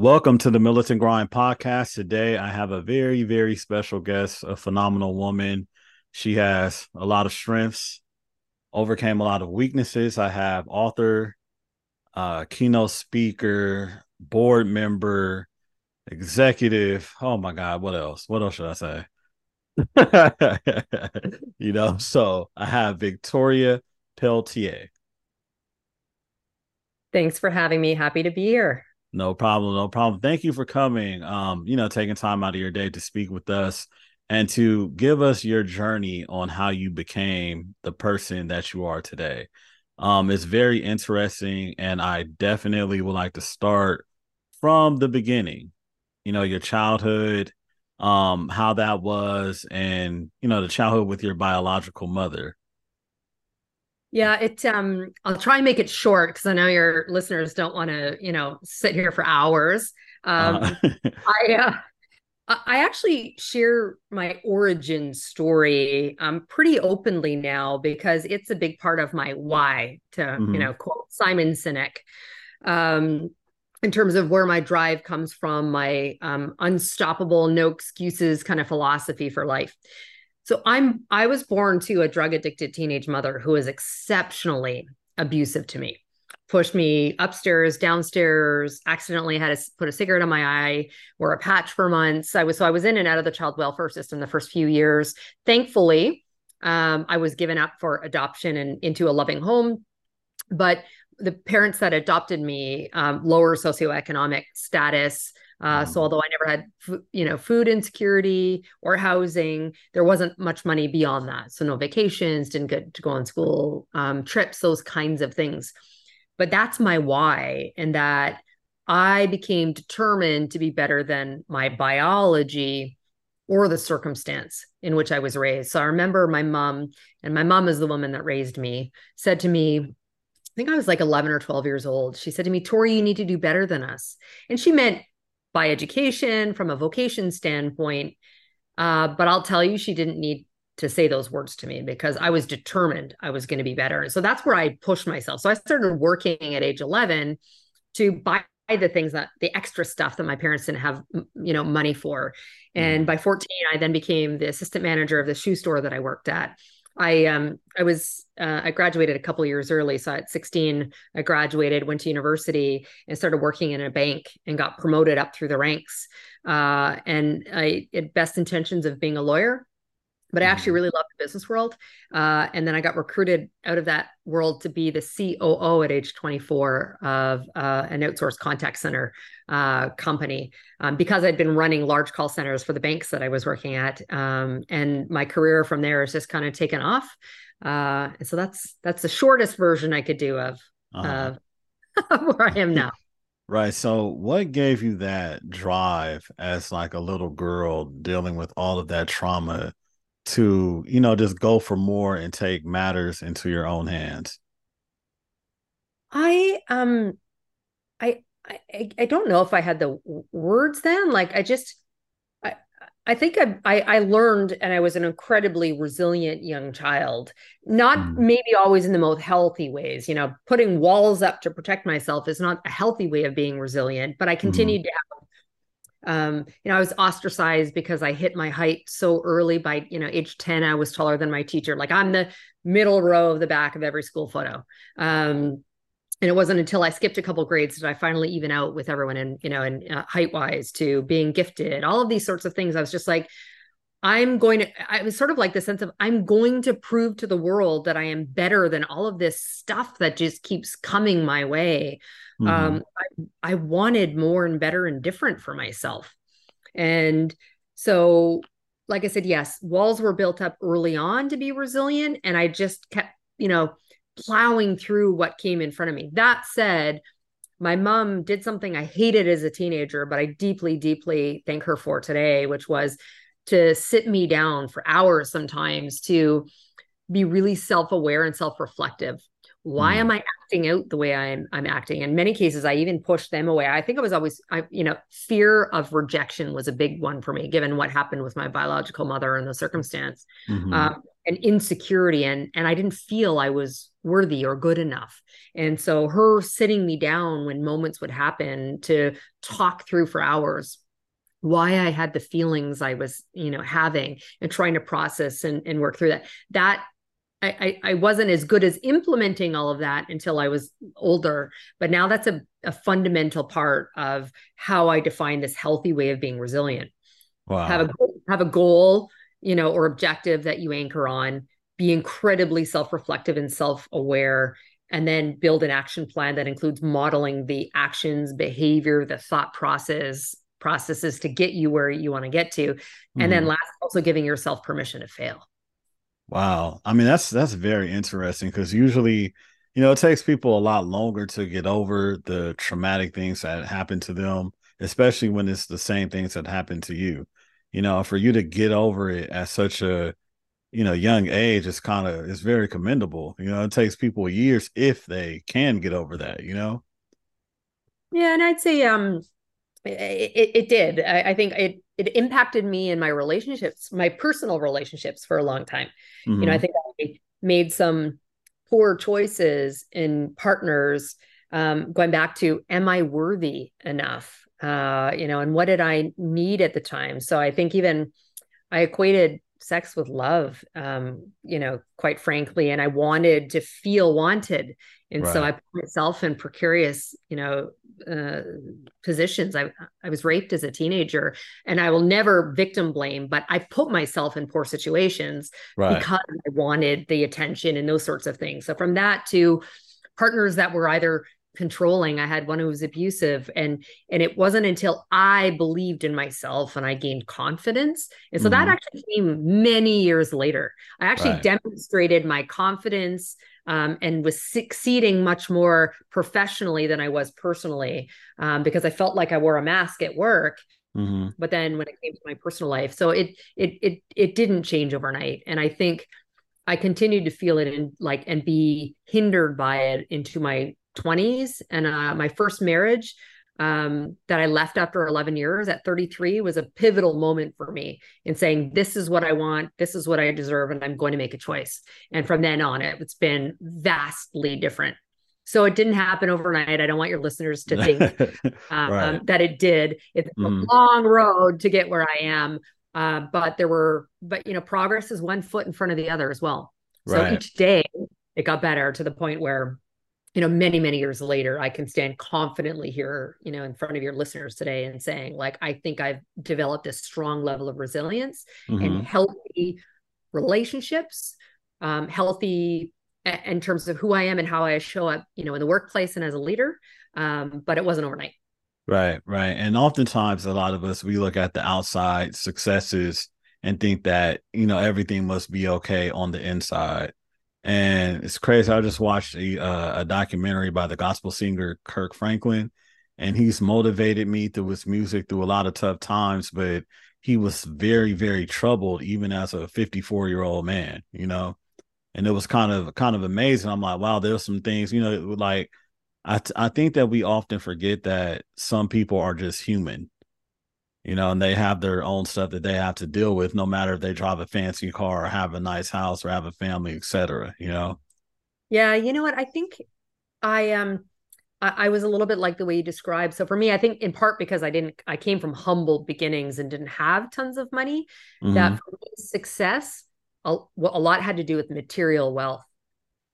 Welcome to the Militant Grind podcast. Today, I have a very, very special guest, a phenomenal woman. She has a lot of strengths, overcame a lot of weaknesses. I have author, uh, keynote speaker, board member, executive. Oh my God, what else? What else should I say? you know, so I have Victoria Pelletier. Thanks for having me. Happy to be here. No problem, no problem. Thank you for coming. Um, you know, taking time out of your day to speak with us and to give us your journey on how you became the person that you are today. Um, it's very interesting, and I definitely would like to start from the beginning. You know, your childhood, um, how that was, and you know, the childhood with your biological mother. Yeah, it um I'll try and make it short because I know your listeners don't want to, you know, sit here for hours. Um uh I uh I actually share my origin story um, pretty openly now because it's a big part of my why, to mm-hmm. you know, quote Simon Sinek, um, in terms of where my drive comes from, my um, unstoppable, no excuses kind of philosophy for life. So I'm I was born to a drug addicted teenage mother who was exceptionally abusive to me. Pushed me upstairs, downstairs, accidentally had to put a cigarette on my eye, wore a patch for months. I was so I was in and out of the child welfare system the first few years. Thankfully, um, I was given up for adoption and into a loving home. But the parents that adopted me, um, lower socioeconomic status, uh, so although I never had, you know, food insecurity or housing, there wasn't much money beyond that. So no vacations, didn't get to go on school um, trips, those kinds of things. But that's my why, and that I became determined to be better than my biology or the circumstance in which I was raised. So I remember my mom, and my mom is the woman that raised me, said to me, I think I was like 11 or 12 years old. She said to me, Tori, you need to do better than us. And she meant by education, from a vocation standpoint. Uh, but I'll tell you, she didn't need to say those words to me because I was determined I was going to be better. And so that's where I pushed myself. So I started working at age 11 to buy the things that the extra stuff that my parents didn't have you know money for and mm-hmm. by 14 i then became the assistant manager of the shoe store that i worked at I um I was uh, I graduated a couple years early, so at 16 I graduated, went to university, and started working in a bank, and got promoted up through the ranks. Uh, and I had best intentions of being a lawyer, but I actually mm-hmm. really loved the business world. Uh, and then I got recruited out of that world to be the COO at age 24 of uh, an outsourced contact center uh, company um, because I'd been running large call centers for the banks that I was working at. Um, and my career from there has just kind of taken off. Uh, and so that's that's the shortest version I could do of uh-huh. where I am now. Right. So, what gave you that drive as like a little girl dealing with all of that trauma to you know just go for more and take matters into your own hands i um i i i don't know if i had the words then like i just i i think i i, I learned and i was an incredibly resilient young child not mm. maybe always in the most healthy ways you know putting walls up to protect myself is not a healthy way of being resilient but i mm-hmm. continued mm. to have um, you know, I was ostracized because I hit my height so early. By you know, age ten, I was taller than my teacher. Like I'm the middle row of the back of every school photo. Um, and it wasn't until I skipped a couple grades that I finally even out with everyone, and you know, and uh, height wise to being gifted, all of these sorts of things. I was just like, I'm going to. I was sort of like the sense of I'm going to prove to the world that I am better than all of this stuff that just keeps coming my way. Mm-hmm. Um, I, I wanted more and better and different for myself. And so, like I said, yes, walls were built up early on to be resilient. And I just kept, you know, plowing through what came in front of me. That said, my mom did something I hated as a teenager, but I deeply, deeply thank her for today, which was to sit me down for hours sometimes to be really self aware and self reflective why mm. am i acting out the way i'm i'm acting in many cases i even pushed them away i think i was always i you know fear of rejection was a big one for me given what happened with my biological mother and the circumstance mm-hmm. uh, and insecurity and and i didn't feel i was worthy or good enough and so her sitting me down when moments would happen to talk through for hours why I had the feelings I was, you know, having and trying to process and, and work through that. That I, I, wasn't as good as implementing all of that until I was older. But now that's a, a fundamental part of how I define this healthy way of being resilient. Wow. Have a have a goal, you know, or objective that you anchor on. Be incredibly self-reflective and self-aware, and then build an action plan that includes modeling the actions, behavior, the thought process, processes to get you where you want to get to. And mm-hmm. then last, also giving yourself permission to fail. Wow. I mean, that's that's very interesting because usually, you know, it takes people a lot longer to get over the traumatic things that happen to them, especially when it's the same things that happen to you. You know, for you to get over it at such a you know young age is kind of is very commendable. You know, it takes people years if they can get over that, you know. Yeah, and I'd say um it, it did. I, I, think it it impacted me in my relationships, my personal relationships for a long time. Mm-hmm. You know, I mm-hmm. think I made some poor choices in partners. Um, going back to, am I worthy enough? Uh, you know, and what did I need at the time? So I think even I equated sex with love um you know quite frankly and i wanted to feel wanted and right. so i put myself in precarious you know uh, positions i i was raped as a teenager and i will never victim blame but i put myself in poor situations right. because i wanted the attention and those sorts of things so from that to partners that were either controlling i had one who was abusive and and it wasn't until i believed in myself and i gained confidence and so mm-hmm. that actually came many years later i actually right. demonstrated my confidence um, and was succeeding much more professionally than i was personally um, because i felt like i wore a mask at work mm-hmm. but then when it came to my personal life so it it it it didn't change overnight and i think I continued to feel it and like and be hindered by it into my 20s and uh, my first marriage um, that I left after 11 years at 33 was a pivotal moment for me in saying, This is what I want, this is what I deserve, and I'm going to make a choice. And from then on, it, it's been vastly different. So it didn't happen overnight. I don't want your listeners to think um, right. that it did. It's mm. a mm-hmm. long road to get where I am. Uh, but there were, but you know, progress is one foot in front of the other as well. So right. each day it got better to the point where you know many many years later i can stand confidently here you know in front of your listeners today and saying like i think i've developed a strong level of resilience mm-hmm. and healthy relationships um, healthy in terms of who i am and how i show up you know in the workplace and as a leader um, but it wasn't overnight right right and oftentimes a lot of us we look at the outside successes and think that you know everything must be okay on the inside and it's crazy. I just watched a uh, a documentary by the gospel singer Kirk Franklin, and he's motivated me through his music through a lot of tough times. But he was very, very troubled even as a 54 year old man, you know. And it was kind of kind of amazing. I'm like, wow, there's some things, you know, like I t- I think that we often forget that some people are just human you know, and they have their own stuff that they have to deal with, no matter if they drive a fancy car or have a nice house or have a family, etc. You know. Yeah, you know what? I think I um I, I was a little bit like the way you described. So for me, I think in part because I didn't, I came from humble beginnings and didn't have tons of money. Mm-hmm. That for me, success, a, a lot had to do with material wealth.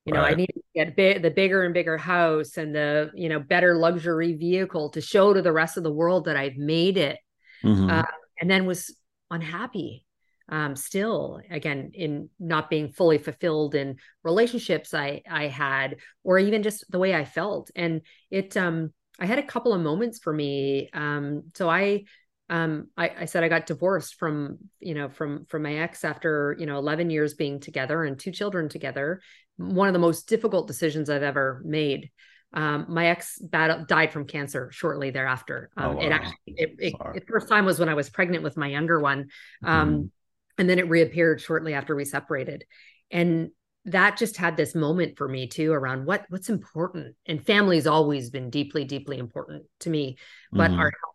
You know, right. I needed to get big, the bigger and bigger house and the you know better luxury vehicle to show to the rest of the world that I've made it mm-hmm. uh, and then was unhappy um, still again in not being fully fulfilled in relationships I I had or even just the way I felt. And it um I had a couple of moments for me um so I um I, I said I got divorced from you know from from my ex after you know 11 years being together and two children together. One of the most difficult decisions I've ever made um, my ex battle, died from cancer shortly thereafter. Oh, um, oh, wow. It actually, it, it, it, first time was when I was pregnant with my younger one. Um, mm. And then it reappeared shortly after we separated. And that just had this moment for me too around what what's important and family's always been deeply deeply important to me but mm-hmm. our health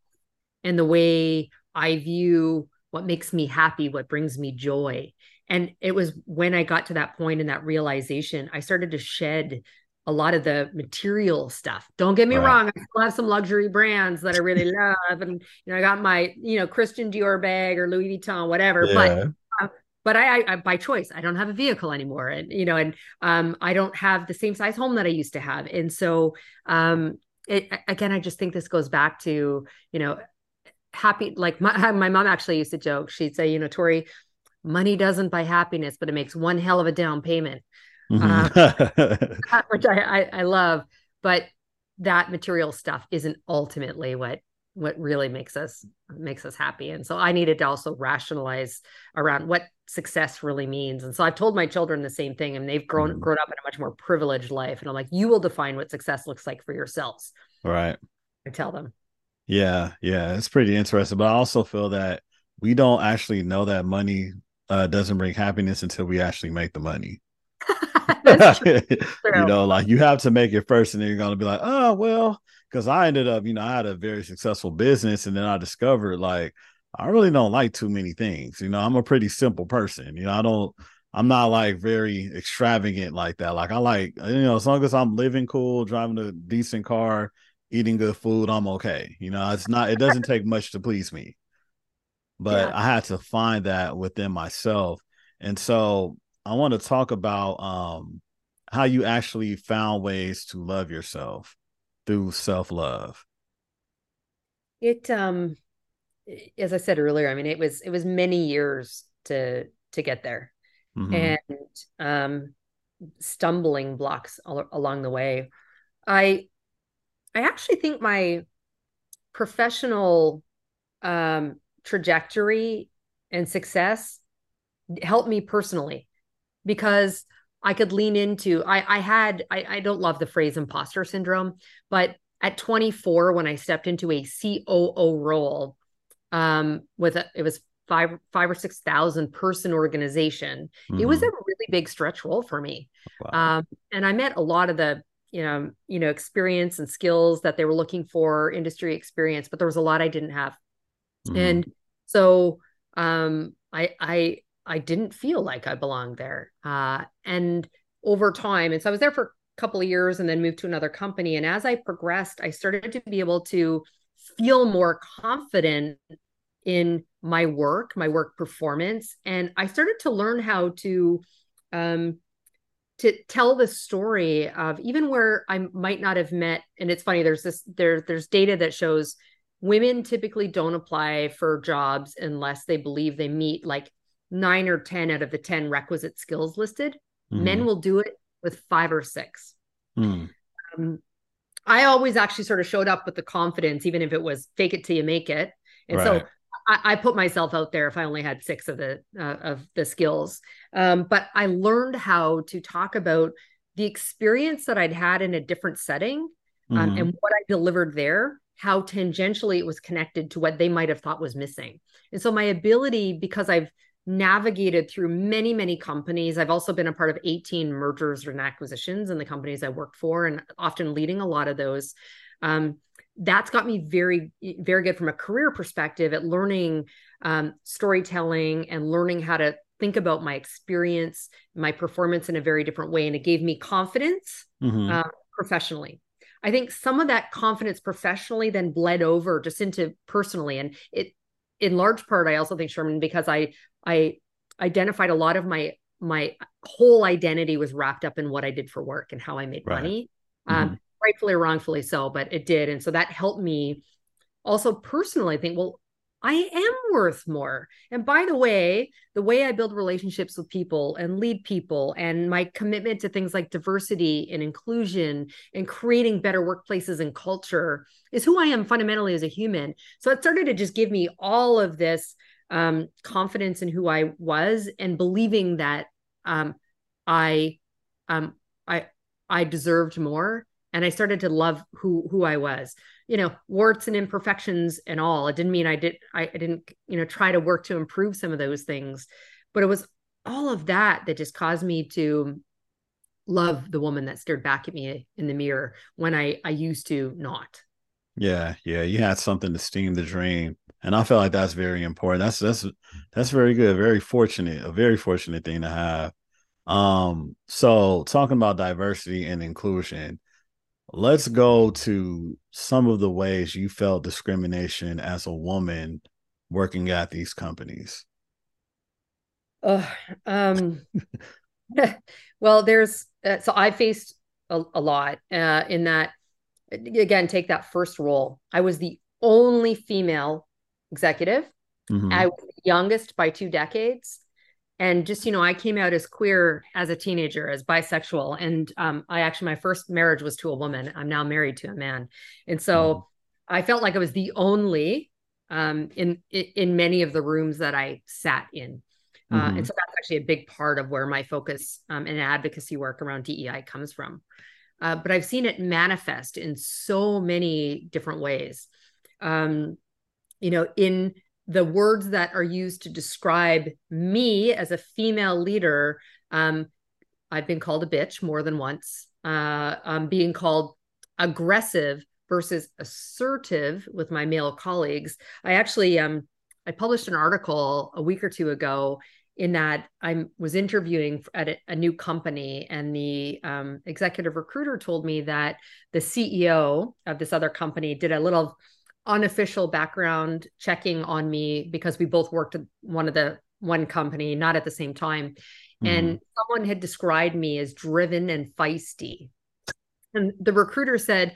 and the way i view what makes me happy what brings me joy and it was when i got to that point and that realization i started to shed a lot of the material stuff don't get me right. wrong i still have some luxury brands that i really love and you know i got my you know christian dior bag or louis vuitton whatever yeah. but uh, but I, I, by choice i don't have a vehicle anymore and you know and um i don't have the same size home that i used to have and so um it, again i just think this goes back to you know happy like my, my mom actually used to joke she'd say you know tori money doesn't buy happiness but it makes one hell of a down payment mm-hmm. uh, which I, I i love but that material stuff isn't ultimately what what really makes us makes us happy. And so i needed to also rationalize around what success really means. And so i've told my children the same thing and they've grown mm. grown up in a much more privileged life. And i'm like you will define what success looks like for yourselves. Right. I tell them. Yeah yeah it's pretty interesting but i also feel that we don't actually know that money uh, doesn't bring happiness until we actually make the money you know like you have to make it first and then you're going to be like oh well because I ended up, you know, I had a very successful business, and then I discovered like I really don't like too many things. You know, I'm a pretty simple person. You know, I don't. I'm not like very extravagant like that. Like I like, you know, as long as I'm living cool, driving a decent car, eating good food, I'm okay. You know, it's not. It doesn't take much to please me. But yeah. I had to find that within myself, and so I want to talk about um how you actually found ways to love yourself through self-love. It um as i said earlier i mean it was it was many years to to get there. Mm-hmm. and um stumbling blocks along the way. I i actually think my professional um trajectory and success helped me personally because I could lean into. I I had I, I don't love the phrase imposter syndrome, but at 24 when I stepped into a COO role, um, with a, it was five five or six thousand person organization, mm-hmm. it was mm-hmm. a really big stretch role for me. Wow. Um, and I met a lot of the you know you know experience and skills that they were looking for, industry experience, but there was a lot I didn't have, mm-hmm. and so um, I I I didn't feel like I belonged there. Uh, and over time, and so I was there for a couple of years and then moved to another company. And as I progressed, I started to be able to feel more confident in my work, my work performance. And I started to learn how to um, to tell the story of even where I might not have met. And it's funny, there's this there, there's data that shows women typically don't apply for jobs unless they believe they meet like nine or 10 out of the 10 requisite skills listed. Mm. Men will do it with five or six. Mm. Um, I always actually sort of showed up with the confidence, even if it was fake it till you make it. And right. so I, I, put myself out there if I only had six of the uh, of the skills. Um, but I learned how to talk about the experience that I'd had in a different setting um, mm. and what I delivered there, how tangentially it was connected to what they might have thought was missing. And so my ability, because I've navigated through many, many companies. I've also been a part of 18 mergers and acquisitions in the companies I worked for, and often leading a lot of those. Um, that's got me very, very good from a career perspective at learning um, storytelling and learning how to think about my experience, my performance in a very different way. And it gave me confidence mm-hmm. uh, professionally. I think some of that confidence professionally then bled over just into personally. And it, in large part, I also think Sherman, because I I identified a lot of my my whole identity was wrapped up in what I did for work and how I made right. money. Um, mm-hmm. Um, rightfully or wrongfully so, but it did. And so that helped me also personally think, well, I am worth more. And by the way, the way I build relationships with people and lead people and my commitment to things like diversity and inclusion and creating better workplaces and culture is who I am fundamentally as a human. So it started to just give me all of this um, confidence in who I was and believing that um, I um, I I deserved more and I started to love who who I was. You know, warts and imperfections and all. It didn't mean I did I, I didn't you know try to work to improve some of those things, but it was all of that that just caused me to love the woman that stared back at me in the mirror when I I used to not. Yeah, yeah, you had something to steam the dream, and I feel like that's very important. That's that's that's very good, very fortunate, a very fortunate thing to have. Um, so talking about diversity and inclusion, let's go to some of the ways you felt discrimination as a woman working at these companies. Uh, um, well, there's uh, so I faced a, a lot uh, in that. Again, take that first role. I was the only female executive. Mm-hmm. I was youngest by two decades. And just, you know, I came out as queer as a teenager, as bisexual. And um, I actually, my first marriage was to a woman. I'm now married to a man. And so mm-hmm. I felt like I was the only um, in, in many of the rooms that I sat in. Uh, mm-hmm. and so that's actually a big part of where my focus um, and advocacy work around DEI comes from. Uh, but I've seen it manifest in so many different ways. Um, you know, in the words that are used to describe me as a female leader, um, I've been called a bitch more than once. Uh, I'm being called aggressive versus assertive with my male colleagues. I actually um, I published an article a week or two ago in that I was interviewing at a, a new company, and the um, executive recruiter told me that the CEO of this other company did a little unofficial background checking on me because we both worked at one of the one company, not at the same time. Mm. And someone had described me as driven and feisty. And the recruiter said,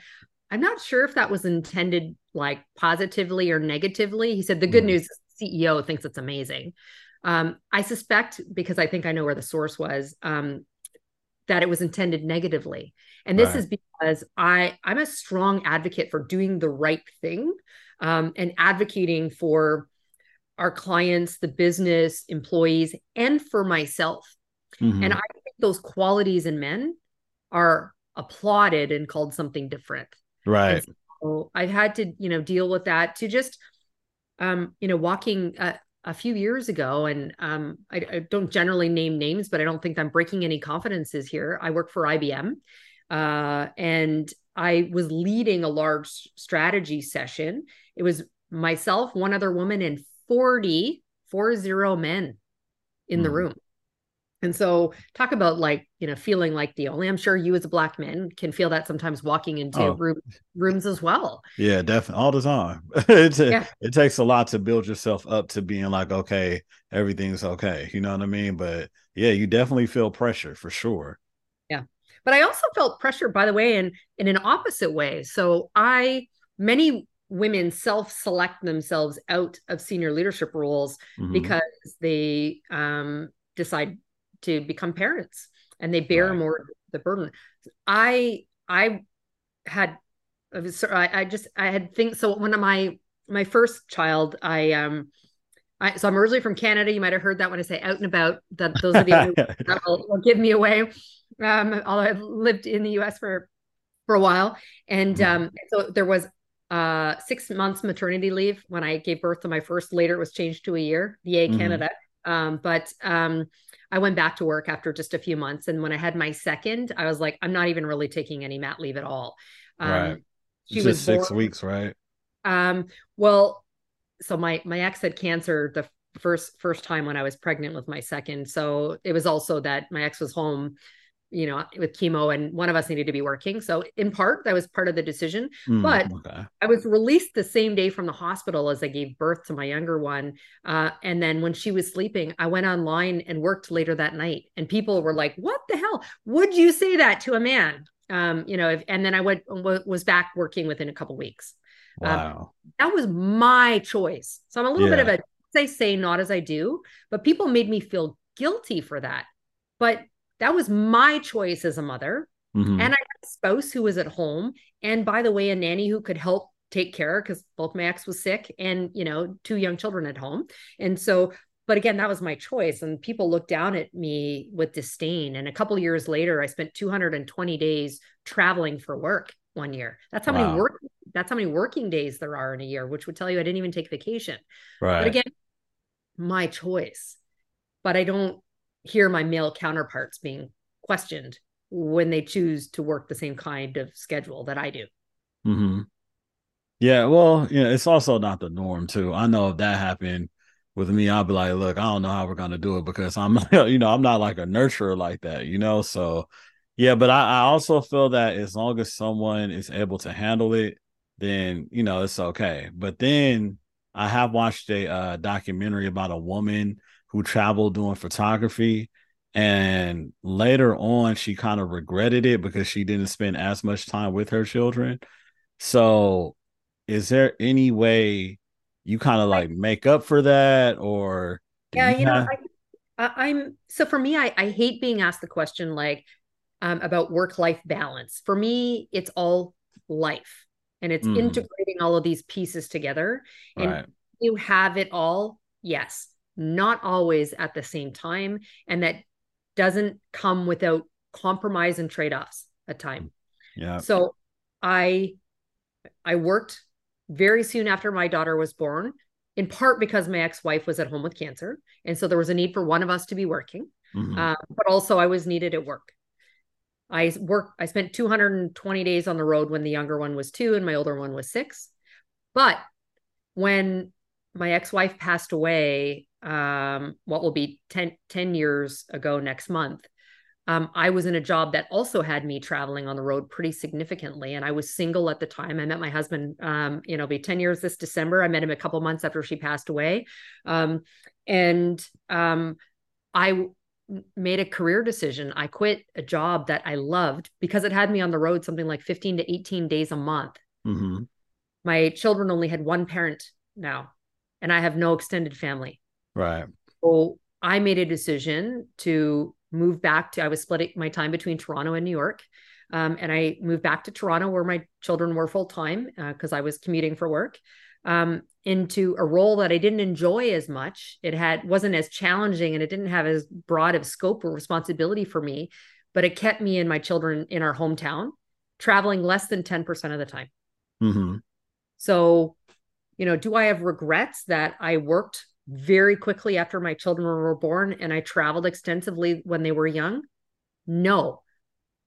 I'm not sure if that was intended like positively or negatively. He said, the good mm. news CEO thinks it's amazing. Um, I suspect because I think I know where the source was um, that it was intended negatively, and this right. is because I I'm a strong advocate for doing the right thing um, and advocating for our clients, the business, employees, and for myself. Mm-hmm. And I think those qualities in men are applauded and called something different. Right. So I've had to, you know, deal with that to just, um, you know, walking, uh, a few years ago, and um, I, I, don't generally name names, but I don't think I'm breaking any confidences here. I work for IBM, uh, and I was leading a large strategy session. It was myself, one other woman, and 40, four zero men in mm. the hmm. room. And so, talk about like, you know, feeling like the only, I'm sure you as a black man can feel that sometimes walking into oh. room, rooms as well. Yeah, definitely. All the time. it, yeah. it takes a lot to build yourself up to being like, okay, everything's okay. You know what I mean? But yeah, you definitely feel pressure for sure. But I also felt pressure, by the way, in, in an opposite way. So, I, many women self-select themselves out of senior leadership roles mm-hmm. because they um, decide to become parents and they bear right. more the burden i i had I, was, I just i had things so one of my my first child i um I, so I'm originally from Canada. You might have heard that when I say out and about. That those of you that will, will, give me away. Um, although I've lived in the U.S. for for a while, and mm-hmm. um, so there was uh six months maternity leave when I gave birth to my first. Later, it was changed to a year. Yay, mm-hmm. Canada! Um, but um, I went back to work after just a few months. And when I had my second, I was like, I'm not even really taking any mat leave at all. Um, right. She was six born, weeks, right? Um, well, so my my ex had cancer the first first time when I was pregnant with my second. So it was also that my ex was home you know, with chemo, and one of us needed to be working. So, in part, that was part of the decision. Mm, but okay. I was released the same day from the hospital as I gave birth to my younger one. Uh, and then when she was sleeping, I went online and worked later that night. And people were like, "What the hell? Would you say that to a man?" Um, you know, if, and then I went was back working within a couple weeks. Um, wow, um, that was my choice. So I'm a little yeah. bit of a say not as I do, but people made me feel guilty for that. But that was my choice as a mother. Mm-hmm. And I had a spouse who was at home. And by the way, a nanny who could help take care because both my ex was sick and, you know, two young children at home. And so, but again, that was my choice. And people looked down at me with disdain. And a couple years later, I spent 220 days traveling for work one year. That's how wow. many work that's how many working days there are in a year, which would tell you I didn't even take vacation. Right. But again, my choice. But I don't hear my male counterparts being questioned when they choose to work the same kind of schedule that I do. Mm-hmm. Yeah, well, yeah, it's also not the norm too. I know if that happened with me, I'd be like, look, I don't know how we're gonna do it because I'm, you know, I'm not like a nurturer like that, you know. So, yeah, but I, I also feel that as long as someone is able to handle it, then you know it's okay. But then I have watched a uh, documentary about a woman who traveled doing photography, and later on she kind of regretted it because she didn't spend as much time with her children. So, is there any way you kind of like make up for that, or yeah, you, you know, I, am so for me, I I hate being asked the question like um, about work life balance. For me, it's all life and it's mm. integrating all of these pieces together and right. you have it all yes not always at the same time and that doesn't come without compromise and trade-offs at time yeah so i i worked very soon after my daughter was born in part because my ex-wife was at home with cancer and so there was a need for one of us to be working mm-hmm. uh, but also i was needed at work I worked, I spent 220 days on the road when the younger one was two and my older one was six. But when my ex-wife passed away, um, what will be 10, 10 years ago next month, um, I was in a job that also had me traveling on the road pretty significantly. And I was single at the time. I met my husband, um, you know, be 10 years this December. I met him a couple months after she passed away. Um, and um, I made a career decision. I quit a job that I loved because it had me on the road something like 15 to 18 days a month. Mm-hmm. My children only had one parent now, and I have no extended family. Right. So I made a decision to move back to, I was splitting my time between Toronto and New York. Um, and I moved back to Toronto where my children were full time because uh, I was commuting for work um, into a role that I didn't enjoy as much. It had wasn't as challenging and it didn't have as broad of scope or responsibility for me, but it kept me and my children in our hometown, traveling less than 10% of the time. Mm-hmm. So, you know, do I have regrets that I worked very quickly after my children were born and I traveled extensively when they were young? No.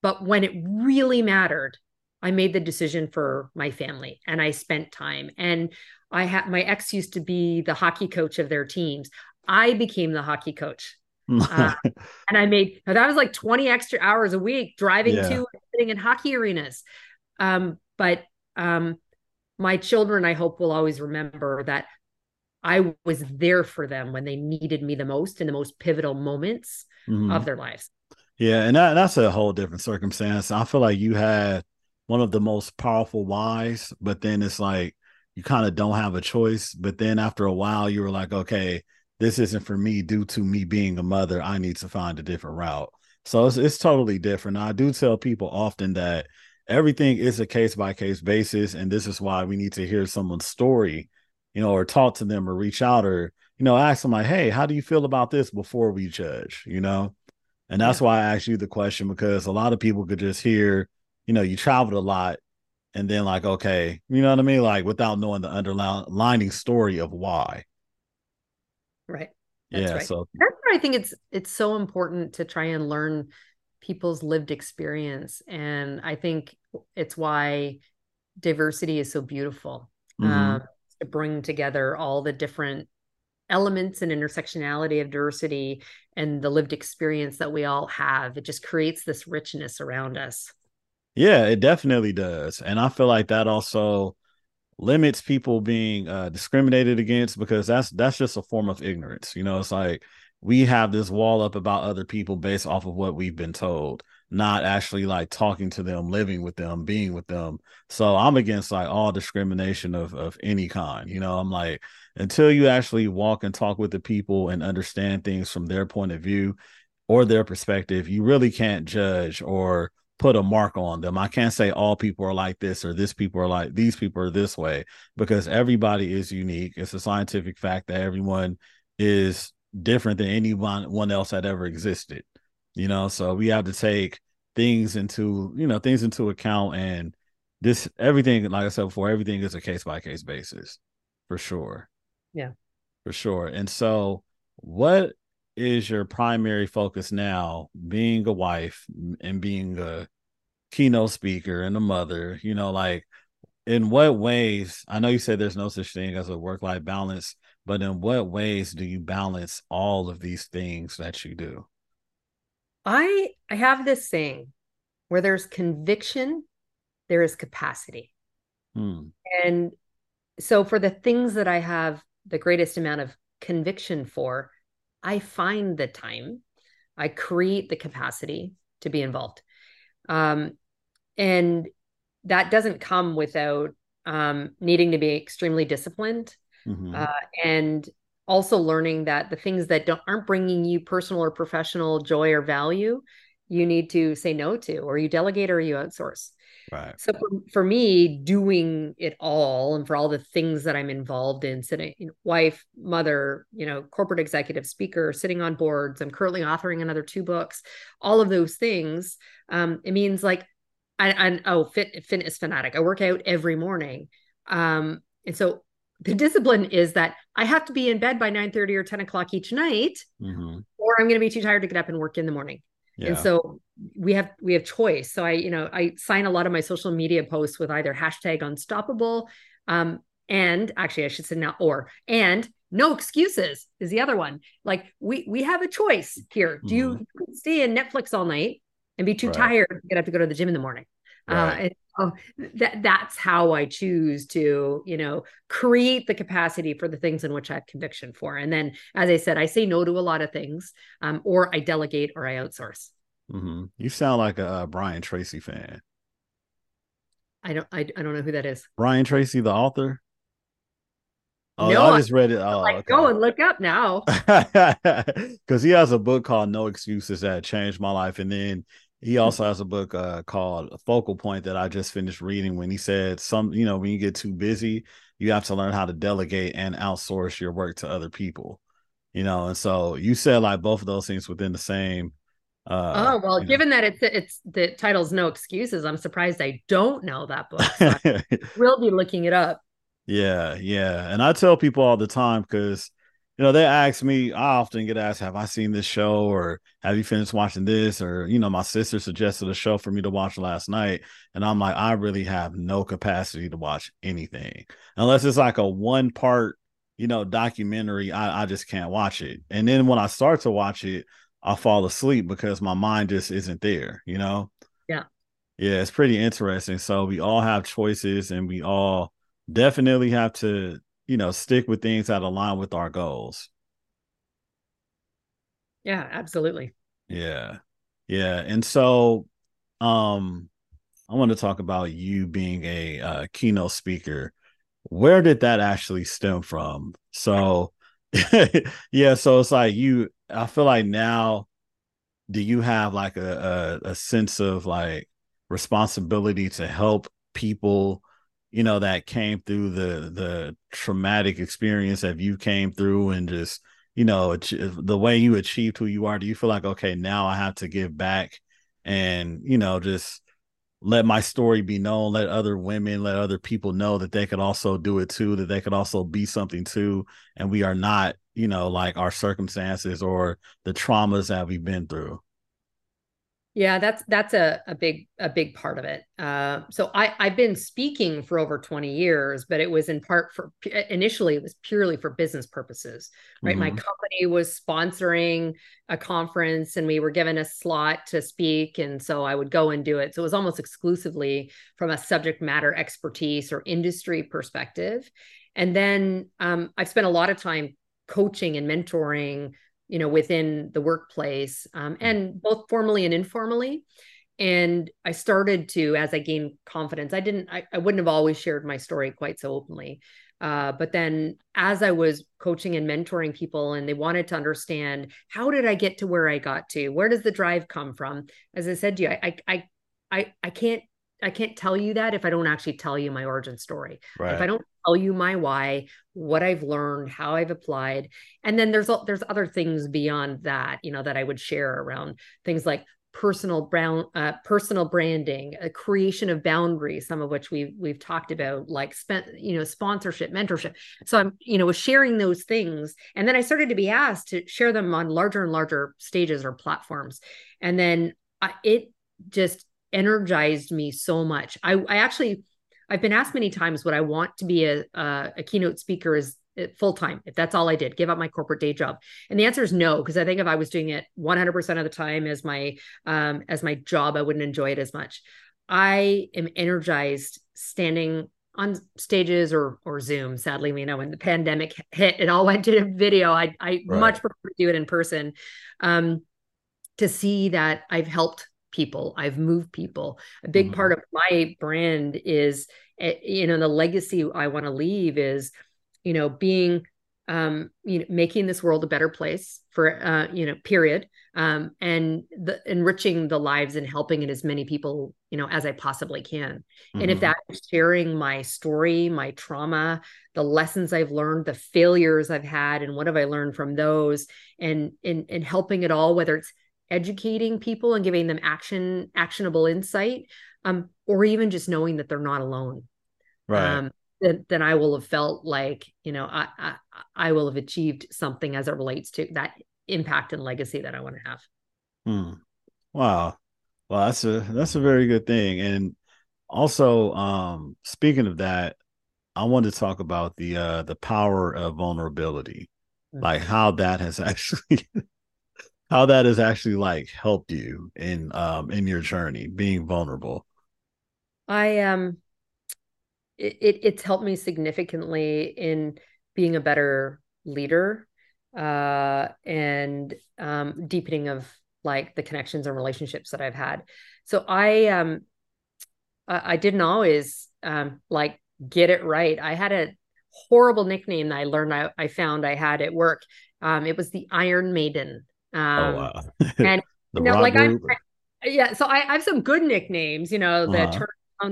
But when it really mattered, I made the decision for my family and I spent time. And I had my ex used to be the hockey coach of their teams. I became the hockey coach. uh, and I made that was like 20 extra hours a week driving yeah. to sitting in hockey arenas. Um, but um, my children, I hope, will always remember that I was there for them when they needed me the most in the most pivotal moments mm-hmm. of their lives. Yeah, and that, that's a whole different circumstance. I feel like you had one of the most powerful whys, but then it's like you kind of don't have a choice. But then after a while, you were like, okay, this isn't for me due to me being a mother. I need to find a different route. So it's, it's totally different. I do tell people often that everything is a case by case basis. And this is why we need to hear someone's story, you know, or talk to them or reach out or, you know, ask them like, hey, how do you feel about this before we judge, you know? And that's yeah. why I asked you the question because a lot of people could just hear, you know, you traveled a lot and then like, okay, you know what I mean? Like without knowing the underlining story of why. Right. That's yeah. Right. So that's why I think it's it's so important to try and learn people's lived experience. And I think it's why diversity is so beautiful. Mm-hmm. Um, bring together all the different elements and intersectionality of diversity and the lived experience that we all have. It just creates this richness around us. Yeah, it definitely does. And I feel like that also limits people being uh, discriminated against because that's that's just a form of ignorance. You know, it's like we have this wall up about other people based off of what we've been told, not actually like talking to them, living with them, being with them. So I'm against like all discrimination of of any kind. You know, I'm like until you actually walk and talk with the people and understand things from their point of view or their perspective, you really can't judge or put a mark on them. I can't say all people are like this or this people are like these people are this way because everybody is unique. It's a scientific fact that everyone is different than anyone one else that ever existed. You know, so we have to take things into, you know, things into account and this everything like I said before everything is a case by case basis for sure. Yeah. For sure. And so what is your primary focus now, being a wife and being a keynote speaker and a mother? You know, like in what ways? I know you said there's no such thing as a work life balance, but in what ways do you balance all of these things that you do? I I have this saying where there's conviction, there is capacity. Hmm. And so for the things that I have the greatest amount of conviction for, I find the time, I create the capacity to be involved. Um, and that doesn't come without um, needing to be extremely disciplined mm-hmm. uh, and also learning that the things that don't aren't bringing you personal or professional joy or value you need to say no to or you delegate or you outsource. Right. So for, for me doing it all and for all the things that i'm involved in sitting you know, wife mother you know corporate executive speaker sitting on boards i'm currently authoring another two books all of those things um, it means like I, I oh fit fitness fanatic. I work out every morning. Um, and so the discipline is that I have to be in bed by 9 30 or 10 o'clock each night, mm-hmm. or I'm going to be too tired to get up and work in the morning. Yeah. And so we have we have choice. So I, you know, I sign a lot of my social media posts with either hashtag unstoppable, um, and actually I should say now or and no excuses is the other one. Like we we have a choice here. Do mm-hmm. you stay in Netflix all night and be too right. tired to get up to go to the gym in the morning? Uh, right. Uh, oh, that that's how I choose to, you know, create the capacity for the things in which I have conviction for. And then, as I said, I say no to a lot of things, um, or I delegate or I outsource. Mm-hmm. You sound like a Brian Tracy fan. I don't. I, I don't know who that is. Brian Tracy, the author. Oh, no, I just read it. Oh, like, okay. go and look up now. Because he has a book called No Excuses that changed my life, and then he also has a book uh, called Focal Point that I just finished reading when he said some, you know, when you get too busy, you have to learn how to delegate and outsource your work to other people. You know, and so you said like both of those things within the same uh, oh well, given know. that it's it's the title's "No Excuses," I'm surprised I don't know that book. So we'll be looking it up. Yeah, yeah, and I tell people all the time because you know, they ask me, I often get asked, have I seen this show or have you finished watching this? Or, you know, my sister suggested a show for me to watch last night. And I'm like, I really have no capacity to watch anything unless it's like a one part, you know, documentary. I, I just can't watch it. And then when I start to watch it, I fall asleep because my mind just isn't there, you know? Yeah. Yeah, it's pretty interesting. So we all have choices and we all definitely have to you know, stick with things that align with our goals. Yeah, absolutely. Yeah. Yeah. And so um I want to talk about you being a uh, keynote speaker. Where did that actually stem from? So yeah, so it's like you I feel like now do you have like a, a, a sense of like responsibility to help people you know that came through the the traumatic experience that you came through and just you know the way you achieved who you are do you feel like okay now i have to give back and you know just let my story be known let other women let other people know that they could also do it too that they could also be something too and we are not you know like our circumstances or the traumas that we've been through yeah, that's that's a, a big a big part of it. Uh, so I I've been speaking for over 20 years, but it was in part for initially it was purely for business purposes, right? Mm-hmm. My company was sponsoring a conference and we were given a slot to speak, and so I would go and do it. So it was almost exclusively from a subject matter expertise or industry perspective. And then um, I've spent a lot of time coaching and mentoring you know within the workplace um, mm. and both formally and informally. And i started to as i gained confidence i didn't I, I wouldn't have always shared my story quite so openly uh, but then as i was coaching and mentoring people and they wanted to understand how did i get to where i got to? Where does the drive come from? As i said to you i i i, I can't I can't tell you that if I don't actually tell you my origin story. Right. If I don't tell you my why, what I've learned, how I've applied, and then there's there's other things beyond that, you know, that I would share around things like personal brown uh, personal branding a creation of boundaries some of which we've we've talked about like spent you know sponsorship mentorship so i'm you know sharing those things and then i started to be asked to share them on larger and larger stages or platforms and then I, it just energized me so much i i actually i've been asked many times what i want to be a a, a keynote speaker is full time if that's all I did, give up my corporate day job? And the answer is no, because I think if I was doing it 100% of the time as my um, as my job, I wouldn't enjoy it as much. I am energized standing on stages or or Zoom. Sadly, we know when the pandemic hit, it all went to video. I I right. much prefer to do it in person. Um, to see that I've helped people, I've moved people. A big mm-hmm. part of my brand is, eh, you know, the legacy I want to leave is you know being um, you know, making this world a better place for, uh, you know, period, um, and the, enriching the lives and helping it as many people, you know, as I possibly can. Mm-hmm. And if mm-hmm. that is sharing my story, my trauma, the lessons I've learned, the failures I've had, and what have I learned from those, and and and helping it all, whether it's educating people and giving them action actionable insight, um, or even just knowing that they're not alone. Right. Um, then, then I will have felt like, you know, I, I, I will have achieved something as it relates to that impact and legacy that I want to have. Hmm. Wow. Well, that's a that's a very good thing. And also, um, speaking of that, I want to talk about the uh the power of vulnerability, mm-hmm. like how that has actually how that has actually like helped you in um in your journey being vulnerable. I um it, it's helped me significantly in being a better leader uh, and um, deepening of like the connections and relationships that I've had. So I um I, I didn't always um like get it right. I had a horrible nickname that I learned I, I found I had at work. Um, it was the Iron Maiden. Oh, um, oh wow! and you know, like I'm, yeah. So I, I, have some good nicknames. You know, the uh-huh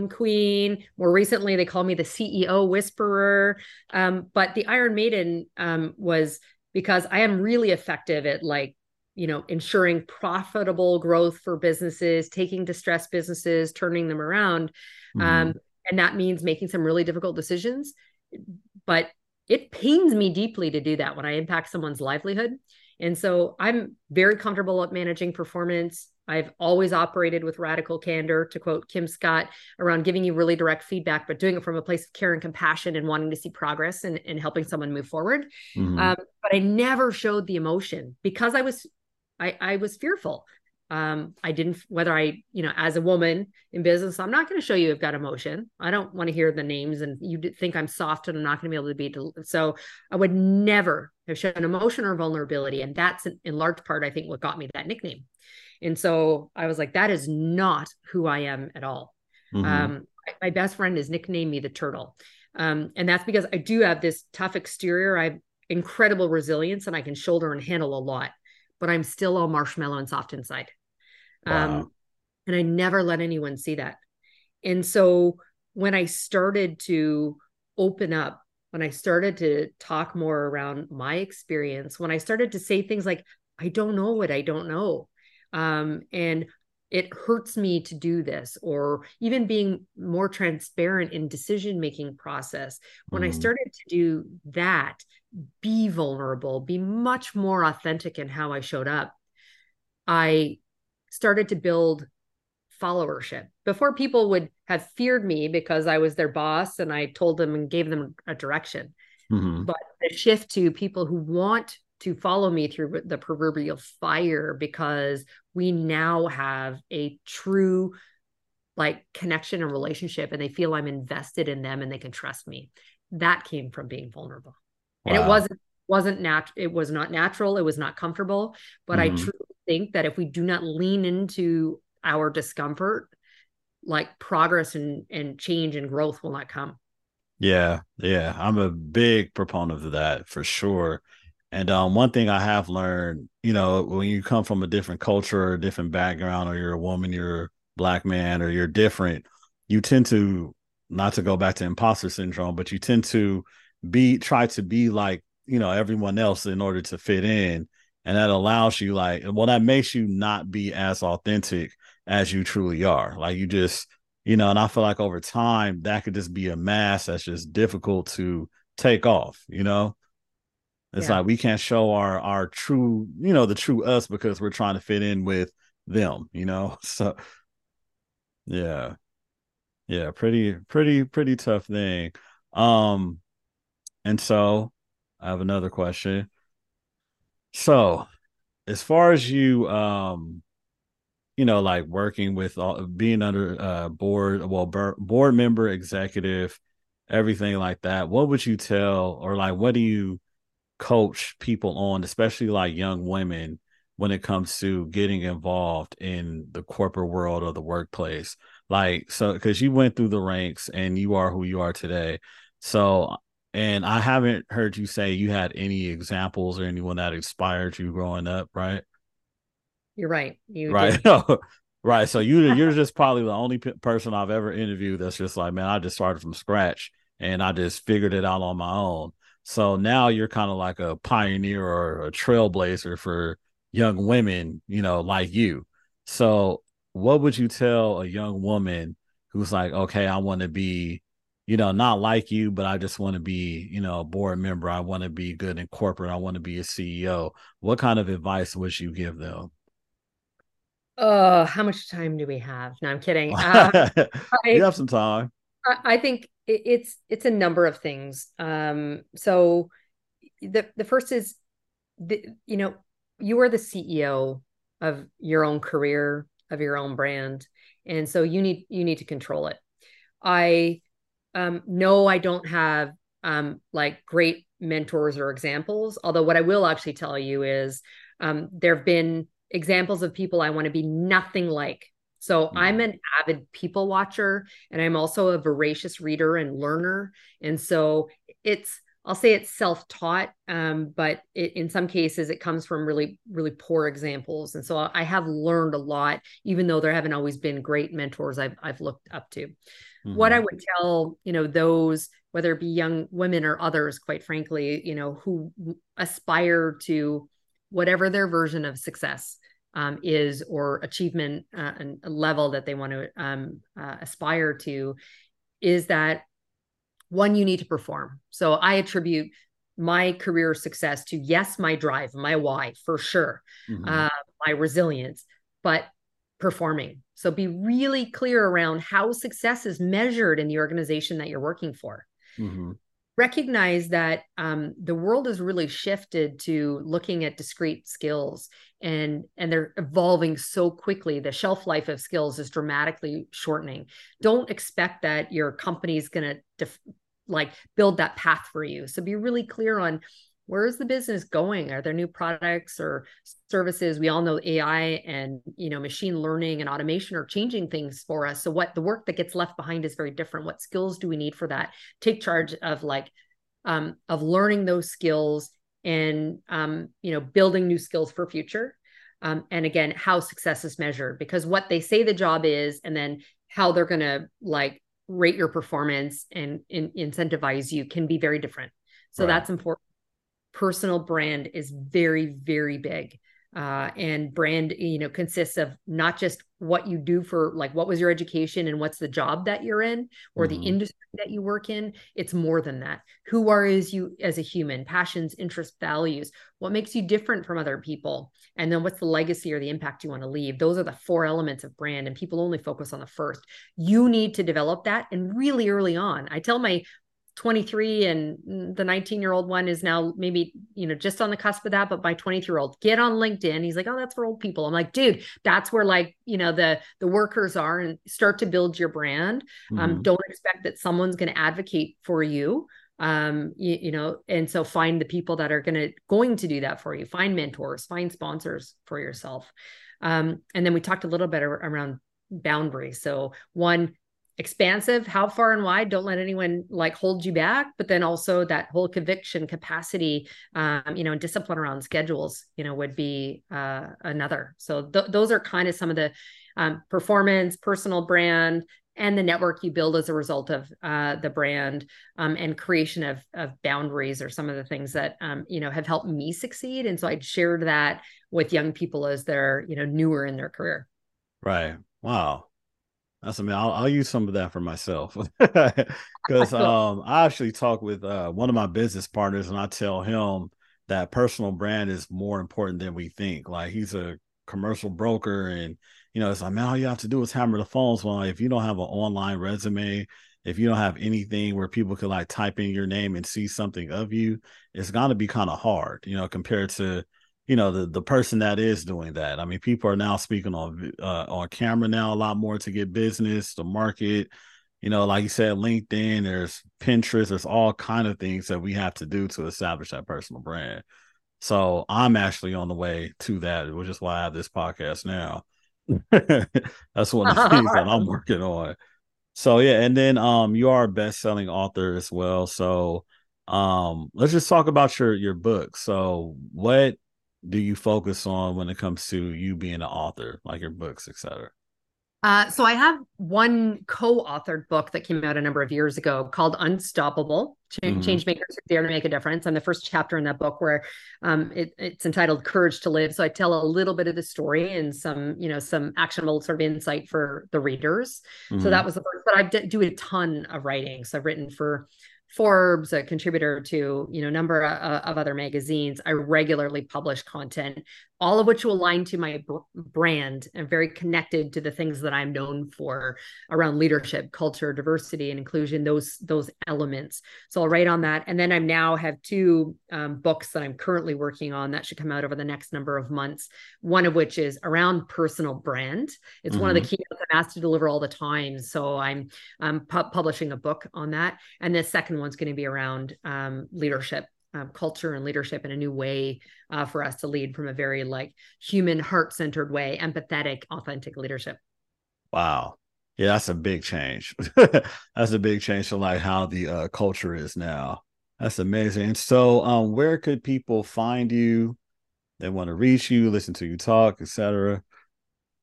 queen. More recently, they call me the CEO whisperer. Um, but the Iron Maiden um, was because I am really effective at like, you know, ensuring profitable growth for businesses, taking distressed businesses, turning them around. Mm-hmm. Um, and that means making some really difficult decisions. But it pains me deeply to do that when I impact someone's livelihood. And so I'm very comfortable at managing performance, I've always operated with radical candor, to quote Kim Scott, around giving you really direct feedback, but doing it from a place of care and compassion and wanting to see progress and, and helping someone move forward. Mm-hmm. Um, but I never showed the emotion because I was, I, I was fearful. Um, I didn't, whether I, you know, as a woman in business, I'm not going to show you I've got emotion. I don't want to hear the names and you think I'm soft and I'm not going to be able to be. Del- so I would never have shown emotion or vulnerability. And that's in, large part, I think, what got me that nickname. And so I was like, that is not who I am at all. Mm-hmm. Um, my best friend has nicknamed me the turtle. Um, and that's because I do have this tough exterior. I have incredible resilience and I can shoulder and handle a lot, but I'm still all marshmallow and soft inside. Wow. Um, and I never let anyone see that. And so when I started to open up, when I started to talk more around my experience, when I started to say things like, I don't know what I don't know, um, and it hurts me to do this or even being more transparent in decision making process when mm. i started to do that be vulnerable be much more authentic in how i showed up i started to build followership before people would have feared me because i was their boss and i told them and gave them a direction mm-hmm. but the shift to people who want to follow me through the proverbial fire because we now have a true like connection and relationship and they feel I'm invested in them and they can trust me. That came from being vulnerable. Wow. And it wasn't wasn't nat it was not natural, it was not comfortable, but mm-hmm. I truly think that if we do not lean into our discomfort, like progress and and change and growth will not come. Yeah, yeah, I'm a big proponent of that for sure. And um, one thing I have learned, you know, when you come from a different culture or a different background, or you're a woman, you're a black man, or you're different, you tend to not to go back to imposter syndrome, but you tend to be try to be like you know everyone else in order to fit in. and that allows you like well that makes you not be as authentic as you truly are. Like you just you know and i feel like over time that could just be a mass that's just difficult to take off you know? It's yeah. like we can't show our our true you know the true us because we're trying to fit in with them you know? So yeah. Yeah pretty pretty pretty tough thing. Um and so i have another question. So as far as you um you know like working with all being under uh board well board member executive everything like that what would you tell or like what do you coach people on especially like young women when it comes to getting involved in the corporate world or the workplace? Like so because you went through the ranks and you are who you are today. So and i haven't heard you say you had any examples or anyone that inspired you growing up right you're right you right right so you you're just probably the only p- person i've ever interviewed that's just like man i just started from scratch and i just figured it out on my own so now you're kind of like a pioneer or a trailblazer for young women you know like you so what would you tell a young woman who's like, okay, I want to be, you know, not like you, but I just want to be, you know, a board member. I want to be good in corporate. I want to be a CEO. What kind of advice would you give them? Oh, how much time do we have? No, I'm kidding. Um, you have some time. I, I think it, it's it's a number of things. Um, so the the first is, the, you know, you are the CEO of your own career of your own brand and so you need you need to control it i um no i don't have um like great mentors or examples although what i will actually tell you is um there have been examples of people i want to be nothing like so mm-hmm. i'm an avid people watcher and i'm also a voracious reader and learner and so it's I'll say it's self-taught, um, but it, in some cases it comes from really, really poor examples. And so I have learned a lot, even though there haven't always been great mentors I've I've looked up to. Mm-hmm. What I would tell, you know, those whether it be young women or others, quite frankly, you know, who aspire to whatever their version of success um, is or achievement uh, and level that they want to um, uh, aspire to, is that one you need to perform so i attribute my career success to yes my drive my why for sure mm-hmm. uh, my resilience but performing so be really clear around how success is measured in the organization that you're working for mm-hmm. Recognize that um, the world has really shifted to looking at discrete skills and and they're evolving so quickly. The shelf life of skills is dramatically shortening. Don't expect that your company is going to def- like build that path for you. So be really clear on where is the business going? Are there new products or services? We all know ai and you know machine learning and automation are changing things for us. So what the work that gets left behind is very different. What skills do we need for that? Take charge of like um, of learning those skills and um, you know building new skills for future. Um, and again how success is measured because what they say the job is and then how they're going to like rate your performance and, and incentivize you can be very different. So right. that's important personal brand is very very big. Uh, and brand you know consists of not just what you do for like what was your education and what's the job that you're in or mm-hmm. the industry that you work in. It's more than that. Who are is you as a human? Passions interests values. What makes you different from other people? And then what's the legacy or the impact you want to leave? Those are the four elements of brand and people only focus on the first. You need to develop that and really early on i tell my 23 and the 19 year old one is now maybe you know just on the cusp of that but my 23 year old get on linkedin. He's like oh that's for old people. I'm like dude that's where like you know the the workers are and start to build your brand. Um, mm-hmm. um, don't expect that someone's going to advocate for you. Um you, you know and so find the people that are going to going to do that for you. Find mentors find sponsors for yourself. Um and then we talked a little bit around boundaries. So one expansive how far and wide don't let anyone like hold you back but then also that whole conviction capacity um, you know and discipline around schedules you know would be uh, another so th- those are kind of some of the um, performance personal brand and the network you build as a result of uh, the brand um, and creation of of boundaries are some of the things that um, you know have helped me succeed. And so I'd shared that with young people as they're you know newer in their career. Right. Wow. That's I mean, I'll, I'll use some of that for myself because um, I actually talk with uh, one of my business partners, and I tell him that personal brand is more important than we think. Like he's a commercial broker, and you know, it's like, man, all you have to do is hammer the phones. Well, if you don't have an online resume, if you don't have anything where people can like type in your name and see something of you, it's gonna be kind of hard, you know, compared to you know the the person that is doing that. I mean, people are now speaking on uh, on camera now a lot more to get business, to market. You know, like you said, LinkedIn, there's Pinterest, there's all kind of things that we have to do to establish that personal brand. So I'm actually on the way to that, which is why I have this podcast now. That's one of the things that I'm working on. So yeah, and then um you are a best-selling author as well. So um let's just talk about your your book. So what do you focus on when it comes to you being an author, like your books, etc.? Uh, so I have one co-authored book that came out a number of years ago called Unstoppable: Ch- mm-hmm. Change Makers Who Dare to Make a Difference. I'm the first chapter in that book where um, it, it's entitled "Courage to Live." So I tell a little bit of the story and some, you know, some actionable sort of insight for the readers. Mm-hmm. So that was the first. But I do a ton of writing. So I've written for Forbes, a contributor to you know number of, of other magazines. I regularly publish content all of which will align to my b- brand and very connected to the things that I'm known for around leadership, culture, diversity, and inclusion. Those those elements. So I'll write on that, and then I'm now have two um, books that I'm currently working on that should come out over the next number of months. One of which is around personal brand. It's mm-hmm. one of the mm-hmm. keynotes I'm asked to deliver all the time. So I'm I'm pu- publishing a book on that, and the second one's going to be around um, leadership um, culture and leadership in a new way uh, for us to lead from a very like human heart centered way, empathetic, authentic leadership. Wow. Yeah, that's a big change. that's a big change to like how the uh, culture is now. That's amazing. So, um, where could people find you? They want to reach you, listen to you talk, etc.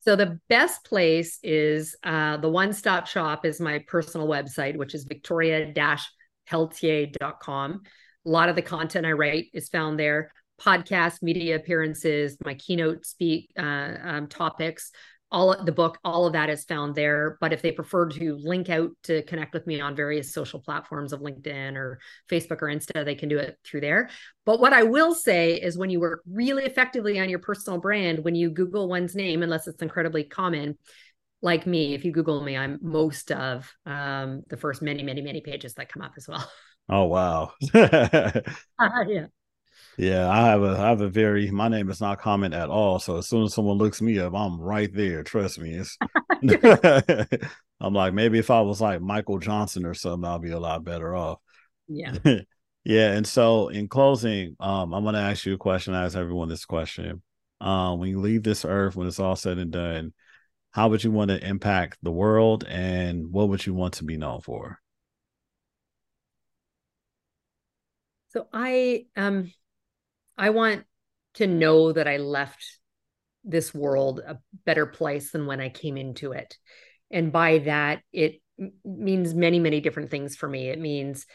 So the best place is uh, the one-stop shop is my personal website, which is victoria-pelletier.com. A lot of the content I write is found there. Podcast, media appearances, my keynote speak uh, um, topics, all the book, all of that is found there. But if they prefer to link out to connect with me on various social platforms of LinkedIn or Facebook or Insta, they can do it through there. But what I will say is when you work really effectively on your personal brand, when you Google one's name, unless it's incredibly common, like me, if you Google me, I'm most of um, the first many, many, many pages that come up as well. Oh wow. uh, yeah. Yeah, I have a I have a very my name is not common at all. So as soon as someone looks me up, I'm right there. Trust me. It's I'm like, maybe if I was like Michael Johnson or something, I'll be a lot better off. Yeah. yeah. And so in closing, um, I'm gonna ask you a question, I ask everyone this question. Um, when you leave this earth, when it's all said and done, how would you want to impact the world and what would you want to be known for? So I um I want to know that I left this world a better place than when I came into it. And by that it means many many different things for me. It means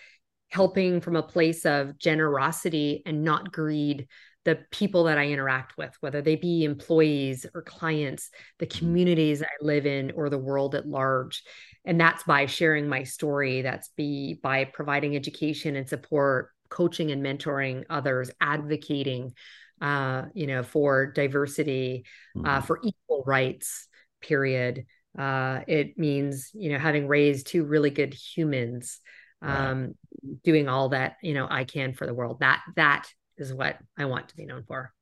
helping from a place of generosity and not greed the people that I interact with, whether they be employees or clients, the communities I live in, or the world at large. And that's by sharing my story. That's be by providing education and support, coaching and mentoring others, advocating, uh, you know, for diversity, uh, mm-hmm. uh, for equal rights. Period. Uh, it means you know having raised two really good humans, um, doing all that you know I can for the world. That that is what I want to be known for.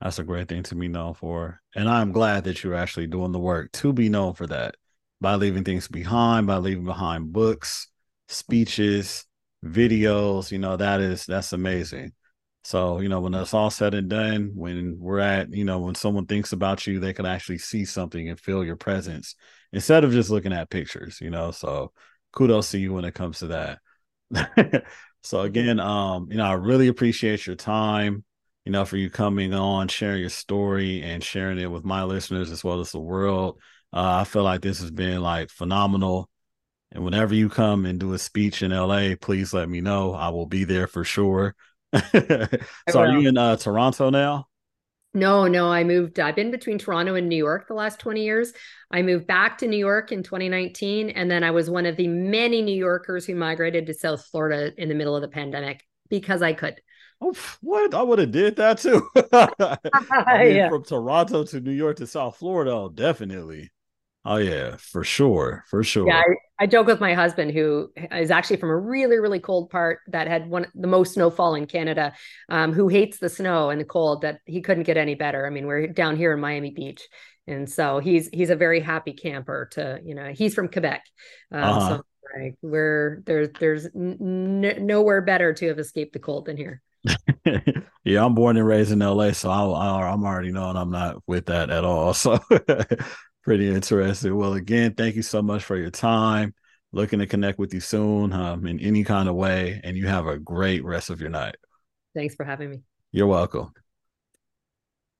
That's a great thing to be known for. And I'm glad that you're actually doing the work to be known for that by leaving things behind, by leaving behind books, speeches, videos, you know, that is that's amazing. So, you know, when it's all said and done, when we're at, you know, when someone thinks about you, they can actually see something and feel your presence instead of just looking at pictures, you know. So kudos to you when it comes to that. so again, um, you know, I really appreciate your time, you know, for you coming on, sharing your story and sharing it with my listeners as well as the world. Uh, I feel like this has been like phenomenal. And whenever you come and do a speech in LA, please let me know. I will be there for sure. so are you in uh, Toronto now? No, no, I moved. I've been between Toronto and New York the last 20 years. I moved back to New York in 2019. And then I was one of the many New Yorkers who migrated to South Florida in the middle of the pandemic because I could. Oh, what? I would have did that too. I mean, yeah. From Toronto to New York to South Florida, oh, definitely. Oh yeah, for sure, for sure. Yeah, I, I, joke with my husband, who is actually from a really, really cold part that had one the most snowfall in Canada, um, who hates the snow and the cold. That he couldn't get any better. I mean, we're down here in Miami Beach, and so he's he's a very happy camper. To you know, he's from Quebec, um, uh-huh. so like we're there's there's n- nowhere better to have escaped the cold than here. yeah, I'm born and raised in LA, so I, am already knowing I'm not with that at all. So pretty interesting. Well, again, thank you so much for your time. Looking to connect with you soon um, in any kind of way, and you have a great rest of your night. Thanks for having me. You're welcome.